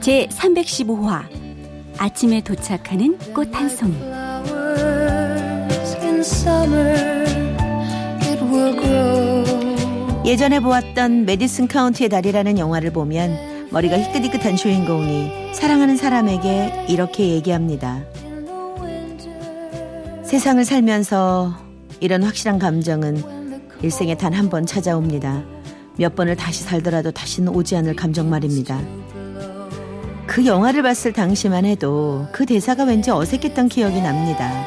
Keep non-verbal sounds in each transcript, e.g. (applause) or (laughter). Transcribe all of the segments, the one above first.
제 315화 아침에 도착하는 꽃 한 송이 예전에 보았던 메디슨 카운티의 달이라는 영화를 보면 머리가 희끗희끗한 주인공이 사랑하는 사람에게 이렇게 얘기합니다. 세상을 살면서 이런 확실한 감정은 일생에 단 한 번 찾아옵니다. 몇 번을 다시 살더라도 다시는 오지 않을 감정 말입니다. 그 영화를 봤을 당시만 해도 그 대사가 왠지 어색했던 기억이 납니다.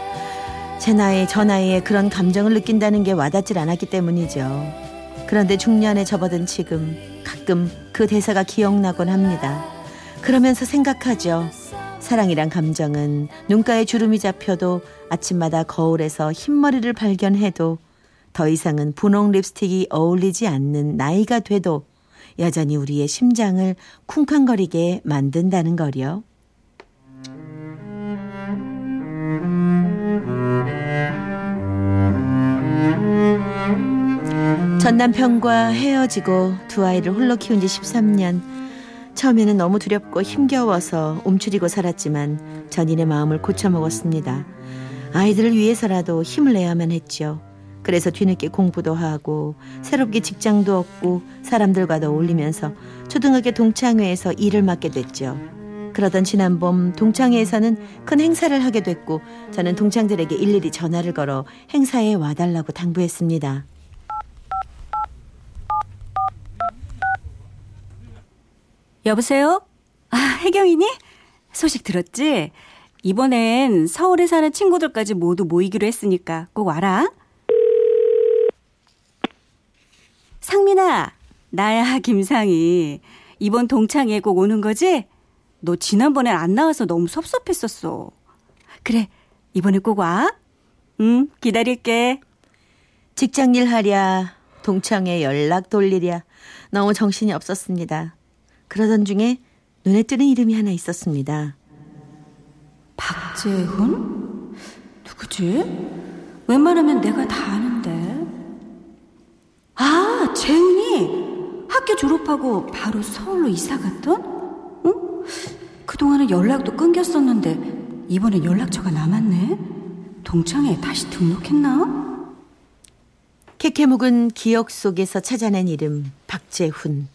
제 나이, 저 나이에 그런 감정을 느낀다는 게 와닿질 않았기 때문이죠. 그런데 중년에 접어든 지금 가끔 그 대사가 기억나곤 합니다. 그러면서 생각하죠. 사랑이란 감정은 눈가에 주름이 잡혀도 아침마다 거울에서 흰머리를 발견해도 더 이상은 분홍 립스틱이 어울리지 않는 나이가 돼도 여전히 우리의 심장을 쿵쾅거리게 만든다는 거요. 전 남편과 헤어지고 두 아이를 홀로 키운 지 13년. 처음에는 너무 두렵고 힘겨워서 움츠리고 살았지만 전인의 마음을 고쳐먹었습니다. 아이들을 위해서라도 힘을 내야만 했죠. 그래서 뒤늦게 공부도 하고 새롭게 직장도 얻고 사람들과도 어울리면서 초등학교 동창회에서 일을 맡게 됐죠. 그러던 지난 봄 동창회에서는 큰 행사를 하게 됐고 저는 동창들에게 일일이 전화를 걸어 행사에 와달라고 당부했습니다. 여보세요? 아, 혜경이니? 소식 들었지? 이번엔 서울에 사는 친구들까지 모두 모이기로 했으니까 꼭 와라. 상민아, 나야 김상희. 이번 동창회 꼭 오는 거지? 너 지난번엔 안 나와서 너무 섭섭했었어. 그래, 이번에 꼭 와. 응, 기다릴게. 직장 일 하랴, 동창회 연락 돌리랴. 너무 정신이 없었습니다. 그러던 중에 눈에 띄는 이름이 하나 있었습니다. 박재훈? 누구지? 웬만하면 내가 다 아는데. 아, 재훈이 학교 졸업하고 바로 서울로 이사 갔던? 응? 그동안은 연락도 끊겼었는데 이번엔 연락처가 남았네. 동창회에 다시 등록했나? 캐캐묵은 기억 속에서 찾아낸 이름 박재훈.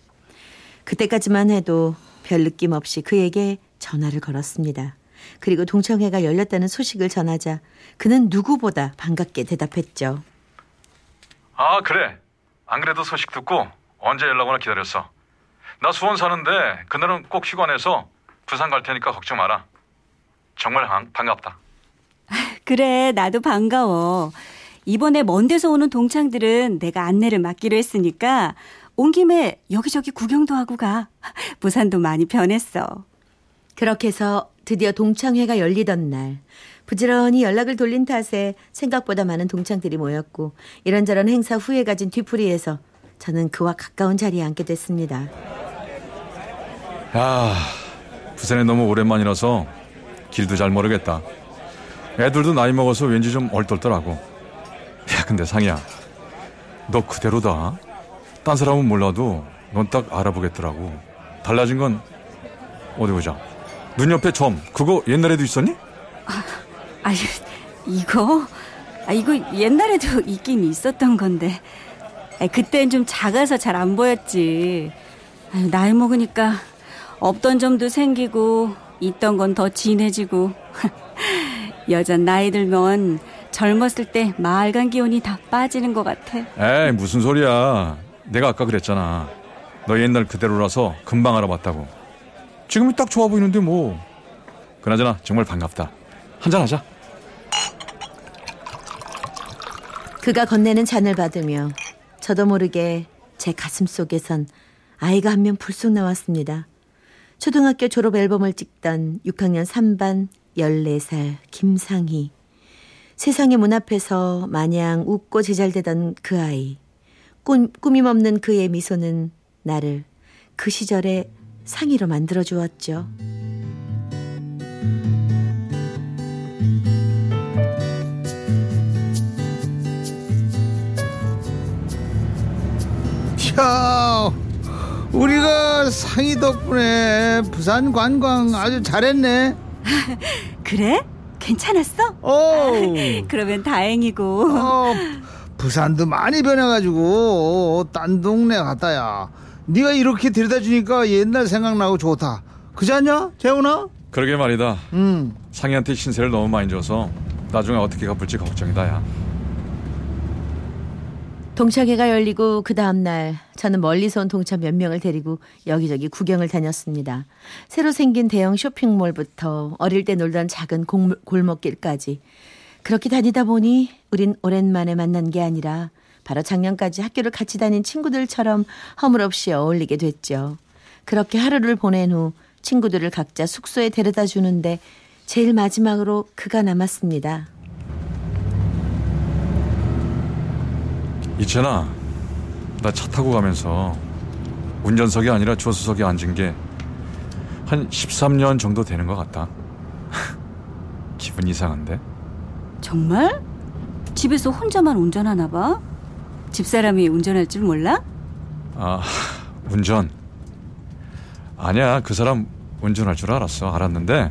그때까지만 해도 별 느낌 없이 그에게 전화를 걸었습니다. 그리고 동창회가 열렸다는 소식을 전하자 그는 누구보다 반갑게 대답했죠. 아 그래 안 그래도 소식 듣고 언제 연락 오나 기다렸어 나 수원 사는데 그날은 꼭 휴관해서 부산 갈 테니까 걱정 마라 정말 반, 반갑다 (laughs) 그래, 나도 반가워. 이번에 먼 데서 오는 동창들은 내가 안내를 맡기로 했으니까 온 김에 여기저기 구경도 하고 가. (laughs) 부산도 많이 변했어. 그렇게 해서 드디어 동창회가 열리던 날. 부지런히 연락을 돌린 탓에 생각보다 많은 동창들이 모였고 이런저런 행사 후에 가진 뒤풀이에서 저는 그와 가까운 자리에 앉게 됐습니다. 야 부산에 너무 오랜만이라서 길도 잘 모르겠다. 애들도 나이 먹어서 왠지 좀 얼떨더라고. 야 근데 상이야 너 그대로다. 딴 사람은 몰라도 넌 딱 알아보겠더라고. 달라진 건 어디 보자 눈 옆에 점 그거 옛날에도 있었니? 아, 이거? 아, 이거 옛날에도 있긴 있었던 건데. 아, 그땐 좀 작아서 잘 안 보였지. 아, 나이 먹으니까 없던 점도 생기고, 있던 건 더 진해지고. (laughs) 여자 나이 들면 젊었을 때 마을간 기운이 다 빠지는 것 같아. 에이 무슨 소리야 내가 아까 그랬잖아 너 옛날 그대로라서 금방 알아봤다고 지금이 딱 좋아 보이는데 뭐 그나저나 정말 반갑다 한잔하자 그가 건네는 잔을 받으며 저도 모르게 제 가슴 속에선 아이가 한 명 불쑥 나왔습니다. 초등학교 졸업 앨범을 찍던 6학년 3반 14살 김상희. 세상의 문 앞에서 마냥 웃고 제잘되던 그 아이. 꿈, 꾸밈 없는 그의 미소는 나를 그 시절의 상의로 만들어 주었죠. 야, 우리가 상희 덕분에 부산 관광 아주 잘했네. (laughs) 그래? 괜찮았어? 오, (laughs) 그러면 다행이고. 어, 부산도 많이 변해가지고 딴 동네 갔다야. 네가 이렇게 데려다 주니까 옛날 생각나고 좋다. 그지 않냐, 재훈아? 그러게 말이다. 응. 상희한테 신세를 너무 많이 줘서 나중에 어떻게 갚을지 걱정이다, 야. 동창회가 열리고 그 다음날 저는 멀리서 온 동창 몇 명을 데리고 여기저기 구경을 다녔습니다. 새로 생긴 대형 쇼핑몰부터 어릴 때 놀던 작은 공- 골목길까지 그렇게 다니다 보니 우린 오랜만에 만난 게 아니라 바로 작년까지 학교를 같이 다닌 친구들처럼 허물없이 어울리게 됐죠. 그렇게 하루를 보낸 후 친구들을 각자 숙소에 데려다 주는데 제일 마지막으로 그가 남았습니다. 이천아, 나차 타고 가면서 운전석이 아니라 조수석에 앉은 게 한 13년 정도 되는 것 같다. (laughs) 기분 이상한데? 정말? 집에서 혼자만 운전하나 봐? 집사람이 운전할 줄 몰라? 아, 운전. 아니야, 그 사람 운전할 줄 알았어. 알았는데,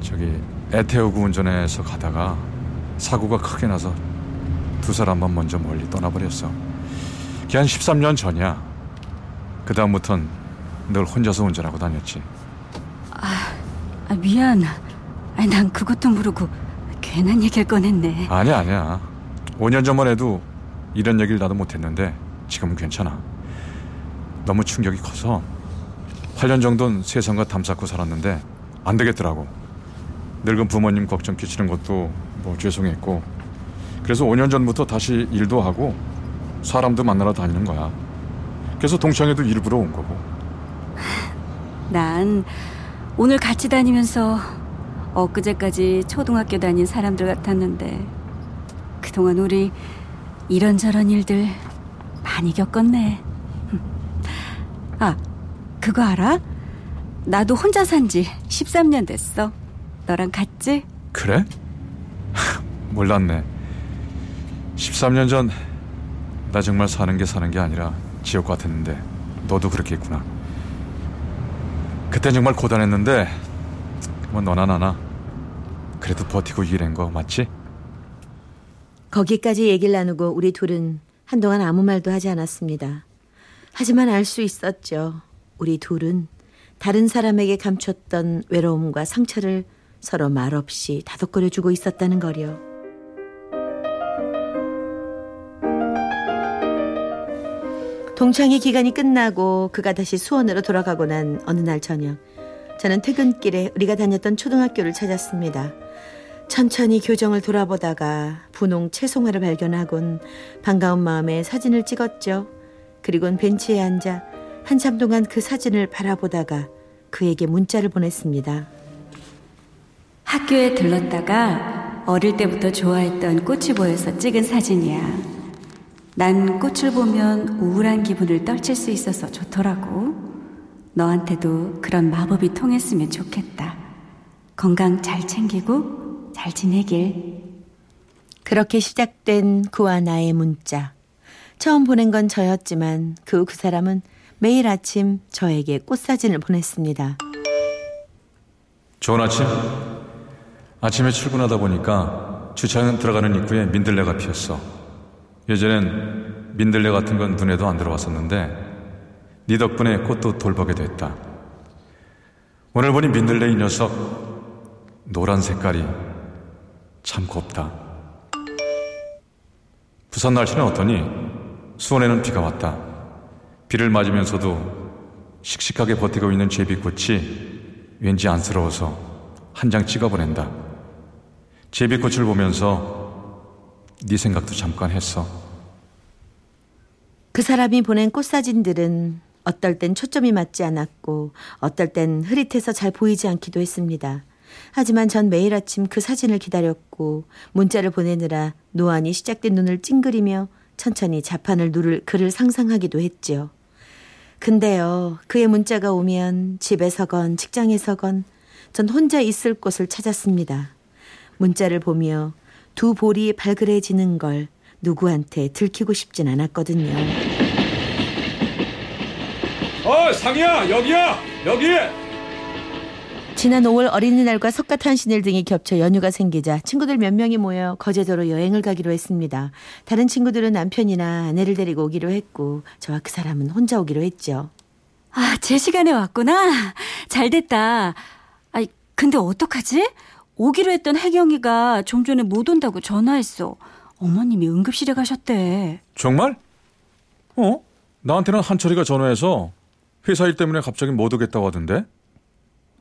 저기, 애 태우고 운전해서 가다가 사고가 크게 나서 두 사람만 먼저 멀리 떠나버렸어. 그게 한 13년 전이야. 그다음부턴 늘 혼자서 운전하고 다녔지. 아, 미안. 아니, 난 그것도 모르고 괜한 얘기를 꺼냈네. 아니야, 아니야. 5년 전만 해도 이런 얘기를 나도 못했는데 지금은 괜찮아. 너무 충격이 커서 8년 정도는 세상과 담쌓고 살았는데 안 되겠더라고. 늙은 부모님 걱정 끼치는 것도 뭐 죄송했고 그래서 5년 전부터 다시 일도 하고 사람도 만나러 다니는 거야. 그래서 동창회도 일부러 온 거고. 난 오늘 같이 다니면서 엊그제까지 초등학교 다닌 사람들 같았는데 그동안 우리 이런저런 일들 많이 겪었네. 아, 그거 알아? 나도 혼자 산 지 13년 됐어. 너랑 같지? 그래? (laughs) 몰랐네. 13년 전 나 정말 사는 게 사는 게 아니라 지옥 같았는데 너도 그렇게 했구나. 그땐 정말 고단했는데 뭐 너나 나나 그래도 버티고 일한 거 맞지? 거기까지 얘기를 나누고 우리 둘은 한동안 아무 말도 하지 않았습니다. 하지만 알 수 있었죠. 우리 둘은 다른 사람에게 감췄던 외로움과 상처를 서로 말없이 다독거려 주고 있었다는 거려. 동창회 기간이 끝나고 그가 다시 수원으로 돌아가고 난 어느 날 저녁 저는 퇴근길에 우리가 다녔던 초등학교를 찾았습니다. 천천히 교정을 돌아보다가 분홍 채송화를 발견하곤 반가운 마음에 사진을 찍었죠. 그리곤 벤치에 앉아 한참 동안 그 사진을 바라보다가 그에게 문자를 보냈습니다. 학교에 들렀다가 어릴 때부터 좋아했던 꽃이 보여서 찍은 사진이야. 난 꽃을 보면 우울한 기분을 떨칠 수 있어서 좋더라고. 너한테도 그런 마법이 통했으면 좋겠다. 건강 잘 챙기고 잘 지내길. 그렇게 시작된 그와 나의 문자. 처음 보낸 건 저였지만 그후그 사람은 매일 아침 저에게 꽃사진을 보냈습니다. 좋은 아침. 아침에 출근하다 보니까 주차장 들어가는 입구에 민들레가 피었어. 예전엔 민들레 같은 건 눈에도 안 들어왔었는데 네 덕분에 꽃도 돌보게 됐다. 오늘 보니 민들레 이 녀석 노란 색깔이 참 곱다. 부산 날씨는 어떠니? 수원에는 비가 왔다. 비를 맞으면서도 씩씩하게 버티고 있는 제비꽃이 왠지 안쓰러워서 한 장 찍어보낸다. 제비꽃을 보면서 네 생각도 잠깐 했어. 그 사람이 보낸 꽃사진들은 어떨 땐 초점이 맞지 않았고 어떨 땐 흐릿해서 잘 보이지 않기도 했습니다. 하지만 전 매일 아침 그 사진을 기다렸고 문자를 보내느라 노안이 시작된 눈을 찡그리며 천천히 자판을 누를 글을 상상하기도 했지요. 근데요, 그의 문자가 오면 집에서건 직장에서건 전 혼자 있을 곳을 찾았습니다. 문자를 보며 두 볼이 발그레지는 걸 누구한테 들키고 싶진 않았거든요. 어, 상이야, 여기야, 여기! 지난 5월 어린이날과 석가탄신일 등이 겹쳐 연휴가 생기자 친구들 몇 명이 모여 거제도로 여행을 가기로 했습니다. 다른 친구들은 남편이나 아내를 데리고 오기로 했고 저와 그 사람은 혼자 오기로 했죠. 아, 제 시간에 왔구나. 잘 됐다. 아이, 근데 어떡하지? 오기로 했던 혜경이가 좀 전에 못 온다고 전화했어. 어머님이 응급실에 가셨대. 정말? 어? 나한테는 한철이가 전화해서 회사 일 때문에 갑자기 못 오겠다고 하던데?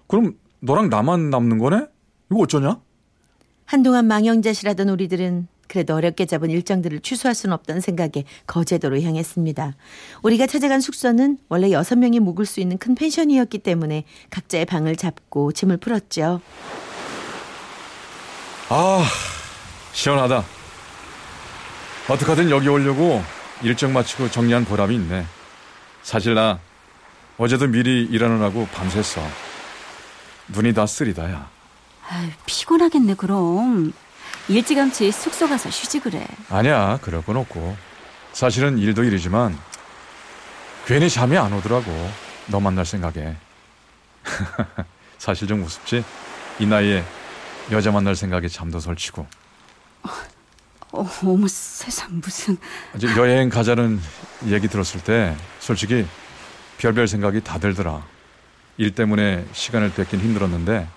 그럼 너랑 나만 남는 거네? 이거 어쩌냐? 한동안 망연자실하던 우리들은 그래도 어렵게 잡은 일정들을 취소할 수는 없다는 생각에 거제도로 향했습니다. 우리가 찾아간 숙소는 원래 여섯 명이 묵을 수 있는 큰 펜션이었기 때문에 각자의 방을 잡고 짐을 풀었죠. 아, 시원하다. 어떡하든 여기 오려고 일정 마치고 정리한 보람이 있네. 사실 나 어제도 미리 일하느라고 밤샜어. 눈이 다 쓰리다, 야. 아유, 피곤하겠네, 그럼. 일찌감치 숙소 가서 쉬지 그래. 아니야, 그럴 건 없고. 사실은 일도 일이지만 괜히 잠이 안 오더라고. 너 만날 생각에. (laughs) 사실 좀 우습지? 이 나이에 여자 만날 생각에 잠도 설치고. 어, 어머 세상 무슨 여행 가자는 얘기 들었을 때 솔직히 별별 생각이 다 들더라. 일 때문에 시간을 뺏긴 힘들었는데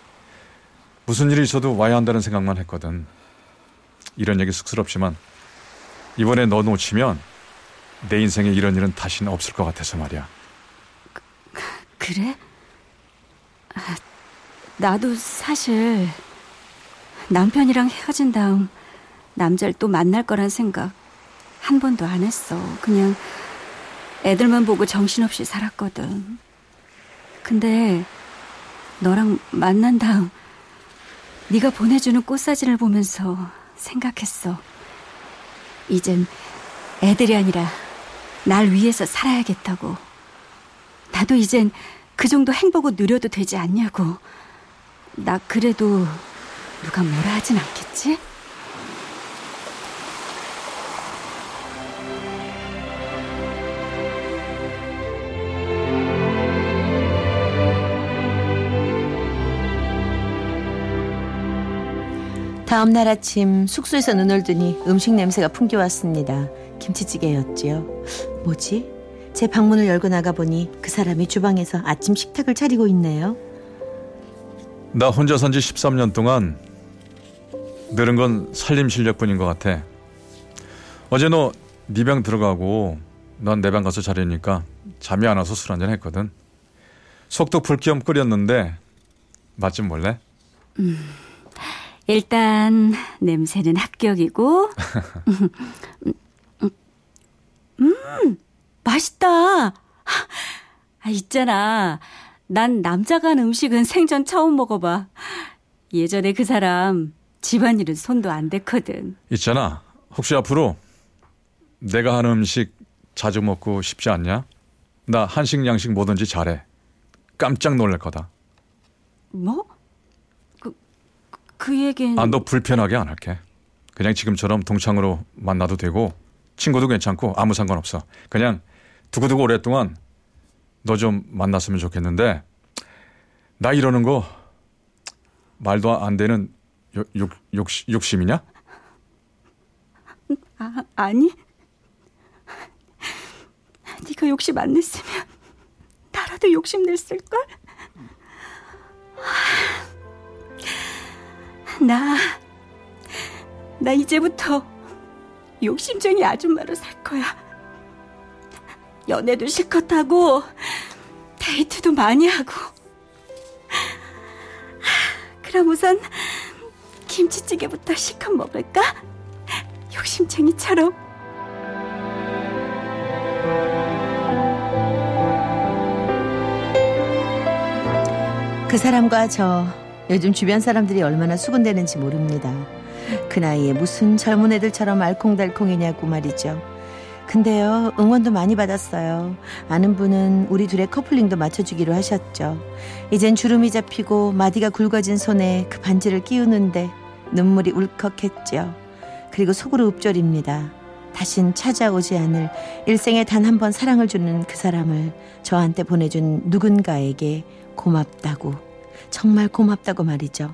무슨 일이 있어도 와야 한다는 생각만 했거든. 이런 얘기 쑥스럽지만 이번에 너 놓치면 내 인생에 이런 일은 다시는 없을 것 같아서 말이야. 그래? 아, 나도 사실 남편이랑 헤어진 다음 남자를 또 만날 거란 생각 한 번도 안 했어. 그냥 애들만 보고 정신없이 살았거든. 근데 너랑 만난 다음 네가 보내주는 꽃사진을 보면서 생각했어. 이젠 애들이 아니라 날 위해서 살아야겠다고. 나도 이젠 그 정도 행복을 누려도 되지 않냐고. 나 그래도 누가 뭐라 하진 않겠지? 다음 날 아침 숙소에서 눈을 뜨니 음식 냄새가 풍겨왔습니다. 김치찌개였지요. 뭐지? 제 방문을 열고 나가보니 그 사람이 주방에서 아침 식탁을 차리고 있네요. 나 혼자 산 지 13년 동안 늘은 건 살림 실력뿐인 것 같아. 어제 너 네 방 들어가고 넌 내 방 가서 자려니까 잠이 안 와서 술 한잔 했거든. 속도 불기염 끓였는데 맛 좀 볼래? 일단 냄새는 합격이고 (laughs) 음 맛있다 아 있잖아 난 남자가 한 음식은 생전 처음 먹어봐 예전에 그 사람 집안일은 손도 안 댔거든 있잖아. 혹시 앞으로 내가 하는 음식 자주 먹고 싶지 않냐? 나 한식 양식 뭐든지 잘해. 깜짝 놀랄 거다. 뭐? 그, 그 얘기는 아, 너 불편하게 안 할게. 그냥 지금처럼 동창으로 만나도 되고 친구도 괜찮고 아무 상관없어. 그냥 두고두고 오랫동안 너 좀 만났으면 좋겠는데 나 이러는 거 말도 안 되는 욕, 욕, 욕, 욕심이냐? 아, 아니 네가 욕심 안 냈으면 나라도 욕심 냈을 걸? 나, 나 이제부터 욕심쟁이 아줌마로 살 거야. 연애도 실컷 하고, 데이트도 많이 하고. 그럼 우선 김치찌개부터 실컷 먹을까? 욕심쟁이처럼. 그 사람과 저 요즘 주변 사람들이 얼마나 수군대는지 모릅니다. 그 나이에 무슨 젊은 애들처럼 알콩달콩이냐고 말이죠. 근데요, 응원도 많이 받았어요. 아는 분은 우리 둘의 커플링도 맞춰주기로 하셨죠. 이젠 주름이 잡히고 마디가 굵어진 손에 그 반지를 끼우는데 눈물이 울컥했죠. 그리고 속으로 읊조립니다. 다신 찾아오지 않을 일생에 단 한 번 사랑을 주는 그 사람을 저한테 보내준 누군가에게 고맙다고. 정말 고맙다고 말이죠.